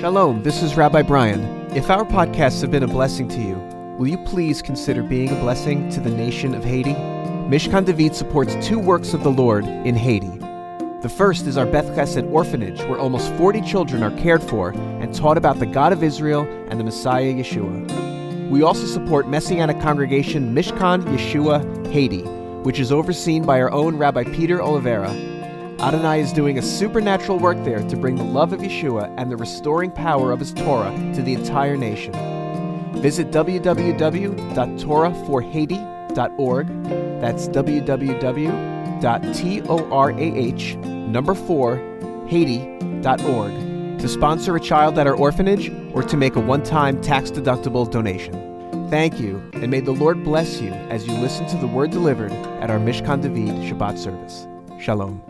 Shalom, this is Rabbi Brian. If our podcasts have been a blessing to you, will you please consider being a blessing to the nation of Haiti? Mishkan David supports two works of the Lord in Haiti. The first is our Beth Chesed orphanage, where almost 40 children are cared for and taught about the God of Israel and the Messiah Yeshua. We also support Messianic congregation Mishkan Yeshua Haiti, which is overseen by our own Rabbi Peter Oliveira. Adonai is doing a supernatural work there to bring the love of Yeshua and the restoring power of his Torah to the entire nation. Visit www.torahforhaiti.org. That's www.torah number 4 haiti.org to sponsor a child at our orphanage or to make a one-time tax-deductible donation. Thank you, and may the Lord bless you as you listen to the word delivered at our Mishkan David Shabbat service. Shalom.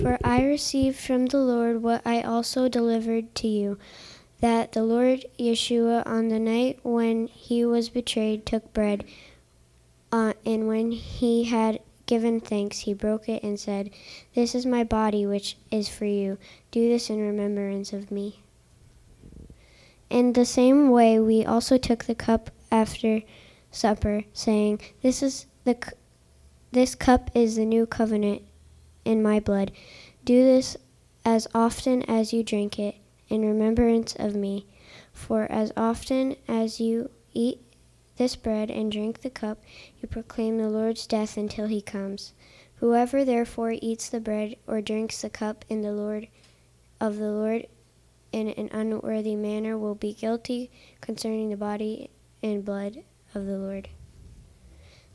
For I received from the Lord what I also delivered to you that the Lord Yeshua, on the night when he was betrayed, took bread, uh, and when he had given thanks, he broke it and said, This is my body, which is for you. Do this in remembrance of me. In the same way, we also took the cup after supper, saying, This is the this cup is the new covenant in my blood. Do this as often as you drink it in remembrance of me. For as often as you eat this bread and drink the cup, you proclaim the Lord's death until he comes. Whoever therefore eats the bread or drinks the cup in the Lord of the Lord in an unworthy manner will be guilty concerning the body and blood of the Lord.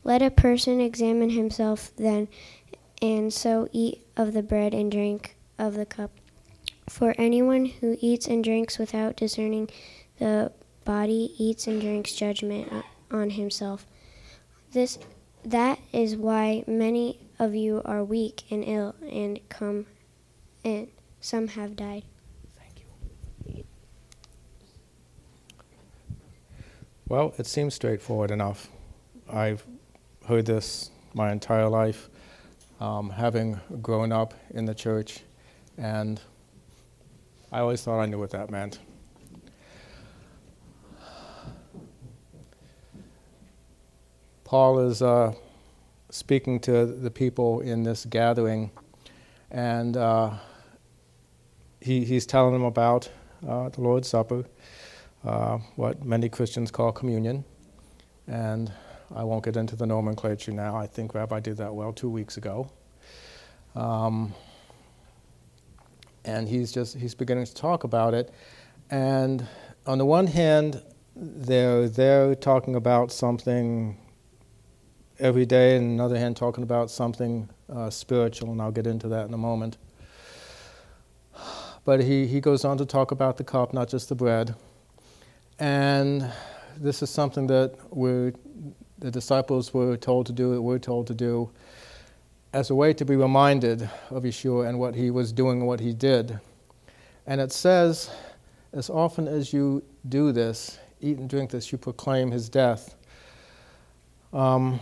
Let a person examine himself then, and so eat of the bread and drink of the cup. For anyone who eats and drinks without discerning the body eats and drinks judgment on himself. This that is why many of you are weak and ill and come and some have died. Thank you. Well, it seems straightforward enough. I've heard this my entire life, um, having grown up in the church, and I always thought I knew what that meant. Paul is uh, speaking to the people in this gathering, and uh, he, he's telling them about uh, the Lord's Supper, uh, what many Christians call communion. And I won't get into the nomenclature now. I think Rabbi did that well two weeks ago. Um, and he's just he's beginning to talk about it. And on the one hand, they're they're talking about something every day, and on the other hand, talking about something uh, spiritual, and I'll get into that in a moment. But he, he goes on to talk about the cup, not just the bread. And this is something that we the disciples were told to do, we're told to do, as a way to be reminded of Yeshua and what he was doing and what he did. And it says, as often as you do this, eat and drink this, you proclaim his death. Um,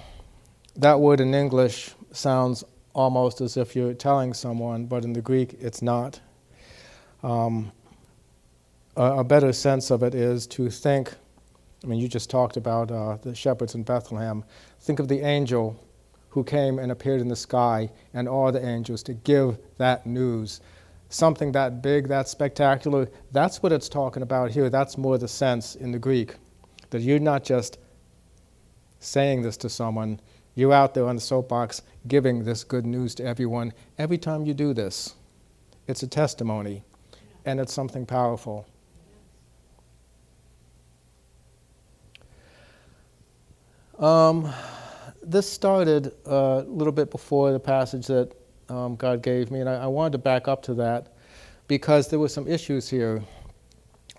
that word in English sounds almost as if you're telling someone, but in the Greek it's not. Um, a, a, better sense of it is to think. I mean, you just talked about uh, the shepherds in Bethlehem. Think of the angel who came and appeared in the sky and all the angels to give that news. Something that big, that spectacular, that's what it's talking about here. That's more the sense in the Greek. That you're not just saying this to someone, you're out there on the soapbox giving this good news to everyone. Every time you do this, it's a testimony and it's something powerful. Um, this started a little bit before the passage that um, God gave me, and I, I, wanted to back up to that because there were some issues here.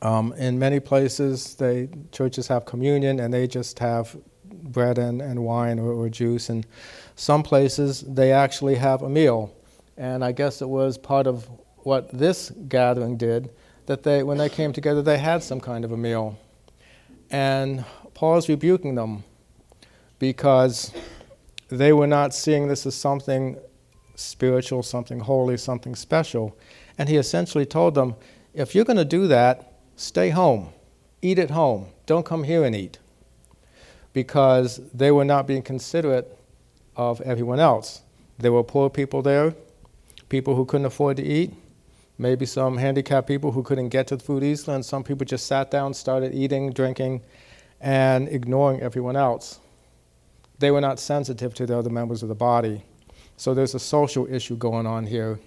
Um, in many places, they churches have communion and they just have bread and, and wine or, or juice. And some places they actually have a meal. And I guess it was part of what this gathering did that they, when they came together, they had some kind of a meal. And Paul's rebuking them because they were not seeing this as something spiritual, something holy, something special. And he essentially told them if you're going to do that, stay home, eat at home, don't come here and eat. Because they were not being considerate of everyone else. There were poor people there, people who couldn't afford to eat, maybe some handicapped people who couldn't get to the food easily, and some people just sat down, started eating, drinking, and ignoring everyone else. They were not sensitive to the other members of the body. So there's a social issue going on here.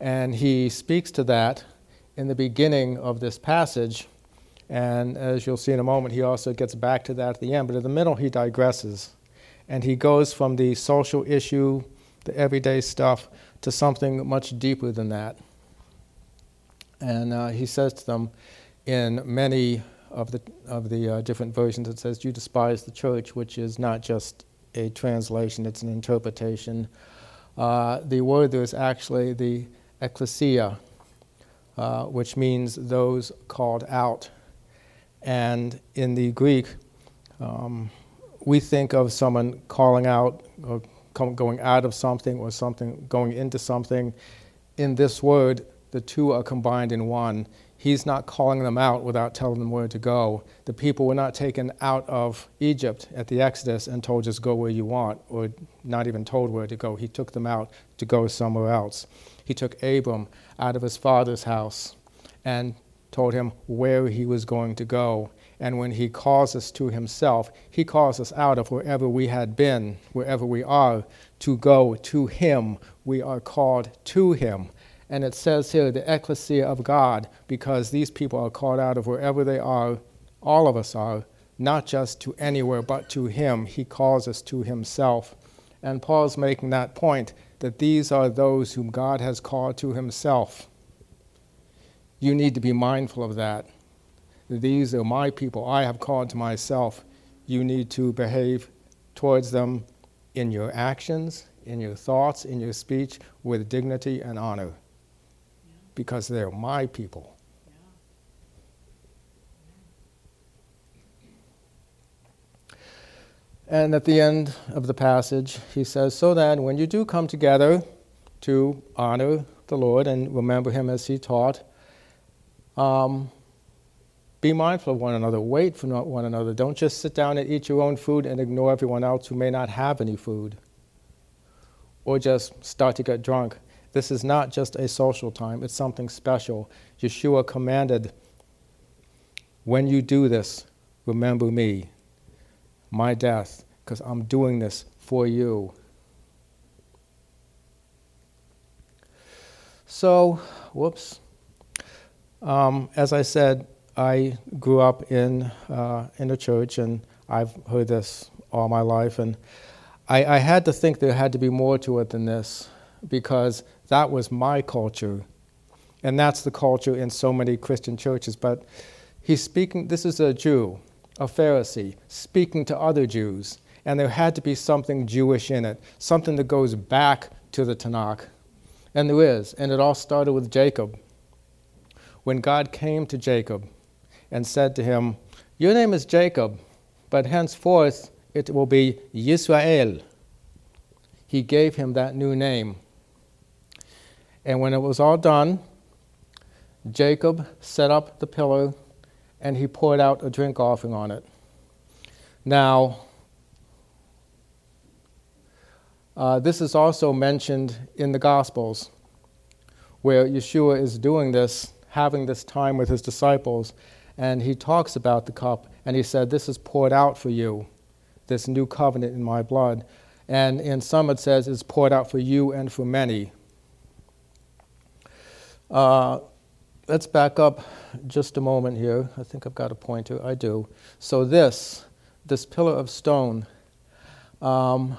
And he speaks to that in the beginning of this passage. And as you'll see in a moment, he also gets back to that at the end. But in the middle, he digresses. And he goes from the social issue, the everyday stuff, to something much deeper than that. And uh, he says to them in many of the, of the uh, different versions, it says, You despise the church, which is not just a translation, it's an interpretation. Uh, the word there is actually the ecclesia, uh, which means those called out. And in the Greek, um, we think of someone calling out or going out of something or something going into something. In this word, the two are combined in one. He's not calling them out without telling them where to go. The people were not taken out of Egypt at the Exodus and told just go where you want, or not even told where to go. He took them out to go somewhere else. He took Abram out of his father's house and told him where he was going to go. And when he calls us to himself, he calls us out of wherever we had been, wherever we are, to go to him. We are called to him. And it says here, the ecclesia of God, because these people are called out of wherever they are, all of us are, not just to anywhere, but to Him. He calls us to Himself. And Paul's making that point that these are those whom God has called to Himself. You need to be mindful of that. These are my people I have called to myself. You need to behave towards them in your actions, in your thoughts, in your speech with dignity and honor because they're my people. And at the end of the passage, he says, So then, when you do come together to honor the Lord and remember him as he taught, um, be mindful of one another. Wait for one another. Don't just sit down and eat your own food and ignore everyone else who may not have any food. Or just start to get drunk this is not just a social time, it's something special. Yeshua commanded, when you do this, remember me, my death, because I'm doing this for you. So, whoops. Um, as I said, I grew up in uh, in a church, and I've heard this all my life, and I, I had to think there had to be more to it than this because that was my culture. And that's the culture in so many Christian churches. But he's speaking, this is a Jew, a Pharisee, speaking to other Jews. And there had to be something Jewish in it, something that goes back to the Tanakh. And there is. And it all started with Jacob. When God came to Jacob and said to him, Your name is Jacob, but henceforth it will be Yisrael. He gave him that new name. And when it was all done, Jacob set up the pillar and he poured out a drink offering on it. Now, uh, this is also mentioned in the Gospels, where Yeshua is doing this, having this time with his disciples, and he talks about the cup, and he said, This is poured out for you, this new covenant in my blood. And in some it says, It's poured out for you and for many. Uh, let's back up just a moment here. I think I've got a pointer. I do. So this, this pillar of stone, um,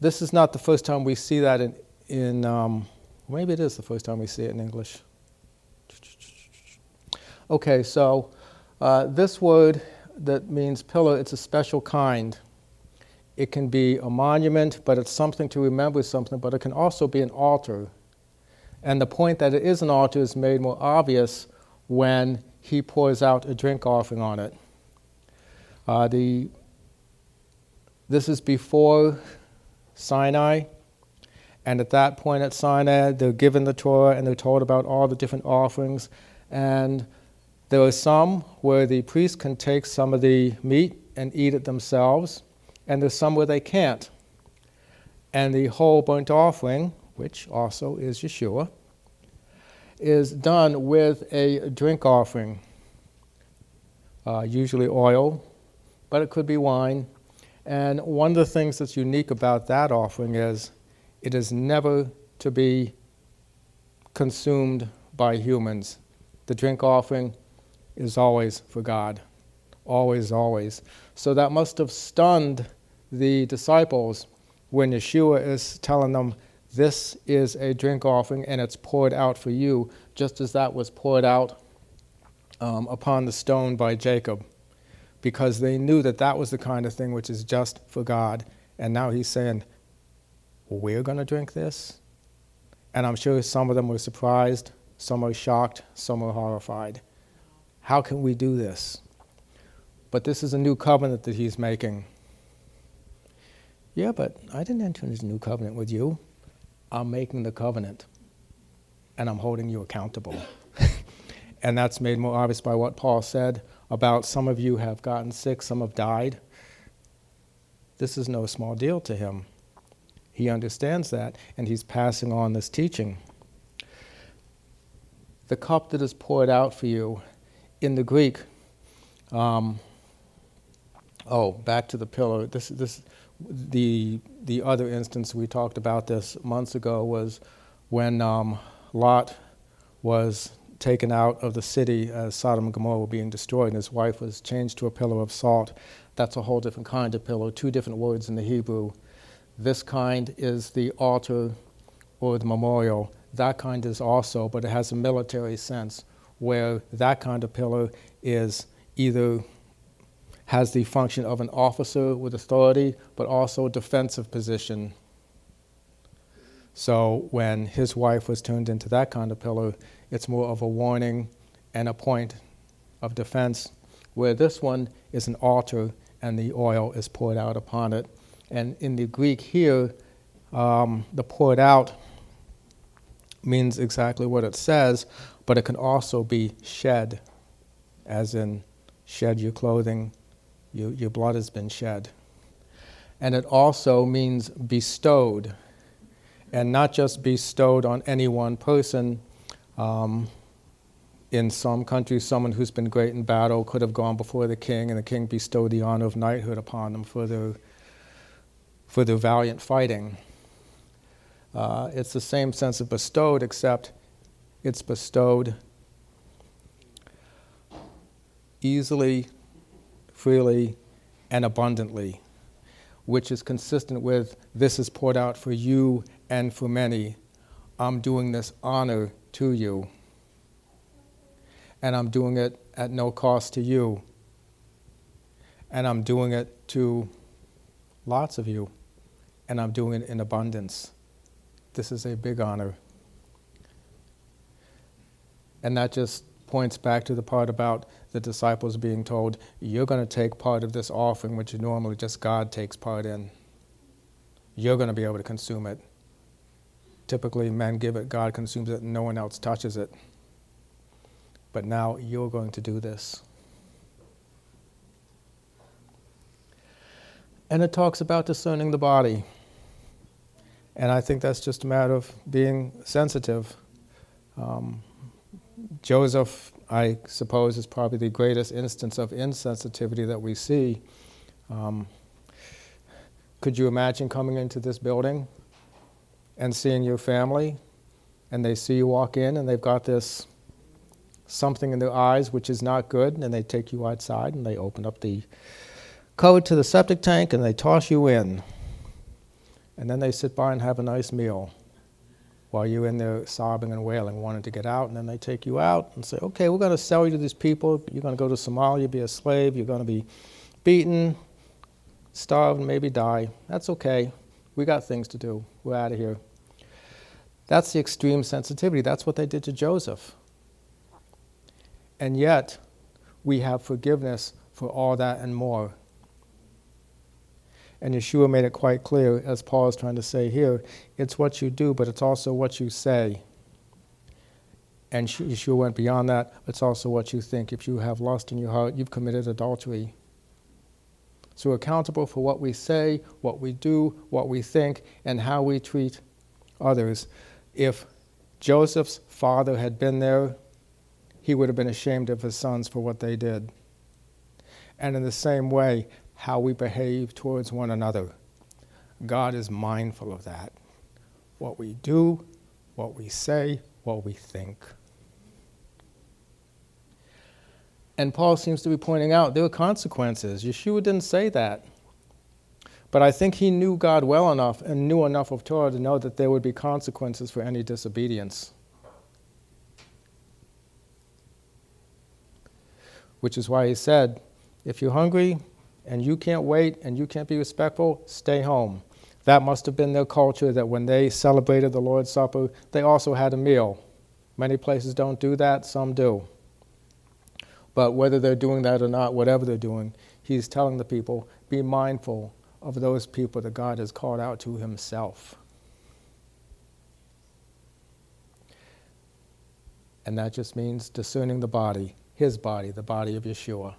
this is not the first time we see that in, in um, maybe it is the first time we see it in English. Okay, so uh, this word that means pillar, it's a special kind. It can be a monument, but it's something to remember something, but it can also be an altar and the point that it is an altar is made more obvious when he pours out a drink offering on it. Uh, the, this is before Sinai, And at that point at Sinai, they're given the Torah and they're told about all the different offerings. And there are some where the priest can take some of the meat and eat it themselves, and there's some where they can't. And the whole burnt offering, which also is Yeshua, is done with a drink offering, uh, usually oil, but it could be wine. And one of the things that's unique about that offering is it is never to be consumed by humans. The drink offering is always for God. Always, always. So that must have stunned the disciples when Yeshua is telling them, This is a drink offering and it's poured out for you, just as that was poured out um, upon the stone by Jacob. Because they knew that that was the kind of thing which is just for God. And now he's saying, We're going to drink this? And I'm sure some of them were surprised, some are shocked, some are horrified. How can we do this? But this is a new covenant that he's making. Yeah, but I didn't enter into a new covenant with you. I'm making the covenant, and I'm holding you accountable. and that's made more obvious by what Paul said about some of you have gotten sick, some have died. This is no small deal to him. He understands that, and he's passing on this teaching. The cup that is poured out for you in the Greek, um, oh, back to the pillar. This, this, the, the other instance we talked about this months ago was when um, Lot was taken out of the city as Sodom and Gomorrah were being destroyed, and his wife was changed to a pillar of salt. That's a whole different kind of pillar, two different words in the Hebrew. This kind is the altar or the memorial. That kind is also, but it has a military sense where that kind of pillar is either has the function of an officer with authority, but also a defensive position. So when his wife was turned into that kind of pillar, it's more of a warning and a point of defense, where this one is an altar and the oil is poured out upon it. And in the Greek here, um, the poured out means exactly what it says, but it can also be shed, as in shed your clothing, you, your blood has been shed. And it also means bestowed, and not just bestowed on any one person. Um, in some countries, someone who's been great in battle could have gone before the king, and the king bestowed the honor of knighthood upon them for their, for their valiant fighting. Uh, it's the same sense of bestowed, except it's bestowed easily, freely, and abundantly, which is consistent with this is poured out for you and for many. I'm doing this honor to you, and I'm doing it at no cost to you, and I'm doing it to lots of you, and I'm doing it in abundance. This is a big honor. And that just points back to the part about the disciples being told, You're going to take part of this offering, which normally just God takes part in. You're going to be able to consume it. Typically, men give it, God consumes it, and no one else touches it. But now you're going to do this. And it talks about discerning the body. And I think that's just a matter of being sensitive. Um, Joseph, I suppose, is probably the greatest instance of insensitivity that we see. Um, could you imagine coming into this building and seeing your family, and they see you walk in, and they've got this something in their eyes which is not good, and they take you outside and they open up the code to the septic tank and they toss you in, and then they sit by and have a nice meal while you're in there sobbing and wailing, wanting to get out, and then they take you out and say, okay, we're going to sell you to these people. You're going to go to Somalia, be a slave. You're going to be beaten, starved, maybe die. That's okay. We got things to do. We're out of here. That's the extreme sensitivity. That's what they did to Joseph. And yet, we have forgiveness for all that and more. And Yeshua made it quite clear, as Paul is trying to say here it's what you do, but it's also what you say. And Yeshua went beyond that, it's also what you think. If you have lust in your heart, you've committed adultery. So we're accountable for what we say, what we do, what we think, and how we treat others. If Joseph's father had been there, he would have been ashamed of his sons for what they did. And in the same way, how we behave towards one another. God is mindful of that. What we do, what we say, what we think. And Paul seems to be pointing out there were consequences. Yeshua didn't say that. But I think he knew God well enough and knew enough of Torah to know that there would be consequences for any disobedience. Which is why he said, if you're hungry and you can't wait and you can't be respectful, stay home. That must have been their culture that when they celebrated the Lord's Supper, they also had a meal. Many places don't do that, some do. But whether they're doing that or not, whatever they're doing, he's telling the people be mindful of those people that God has called out to himself. And that just means discerning the body, his body, the body of Yeshua.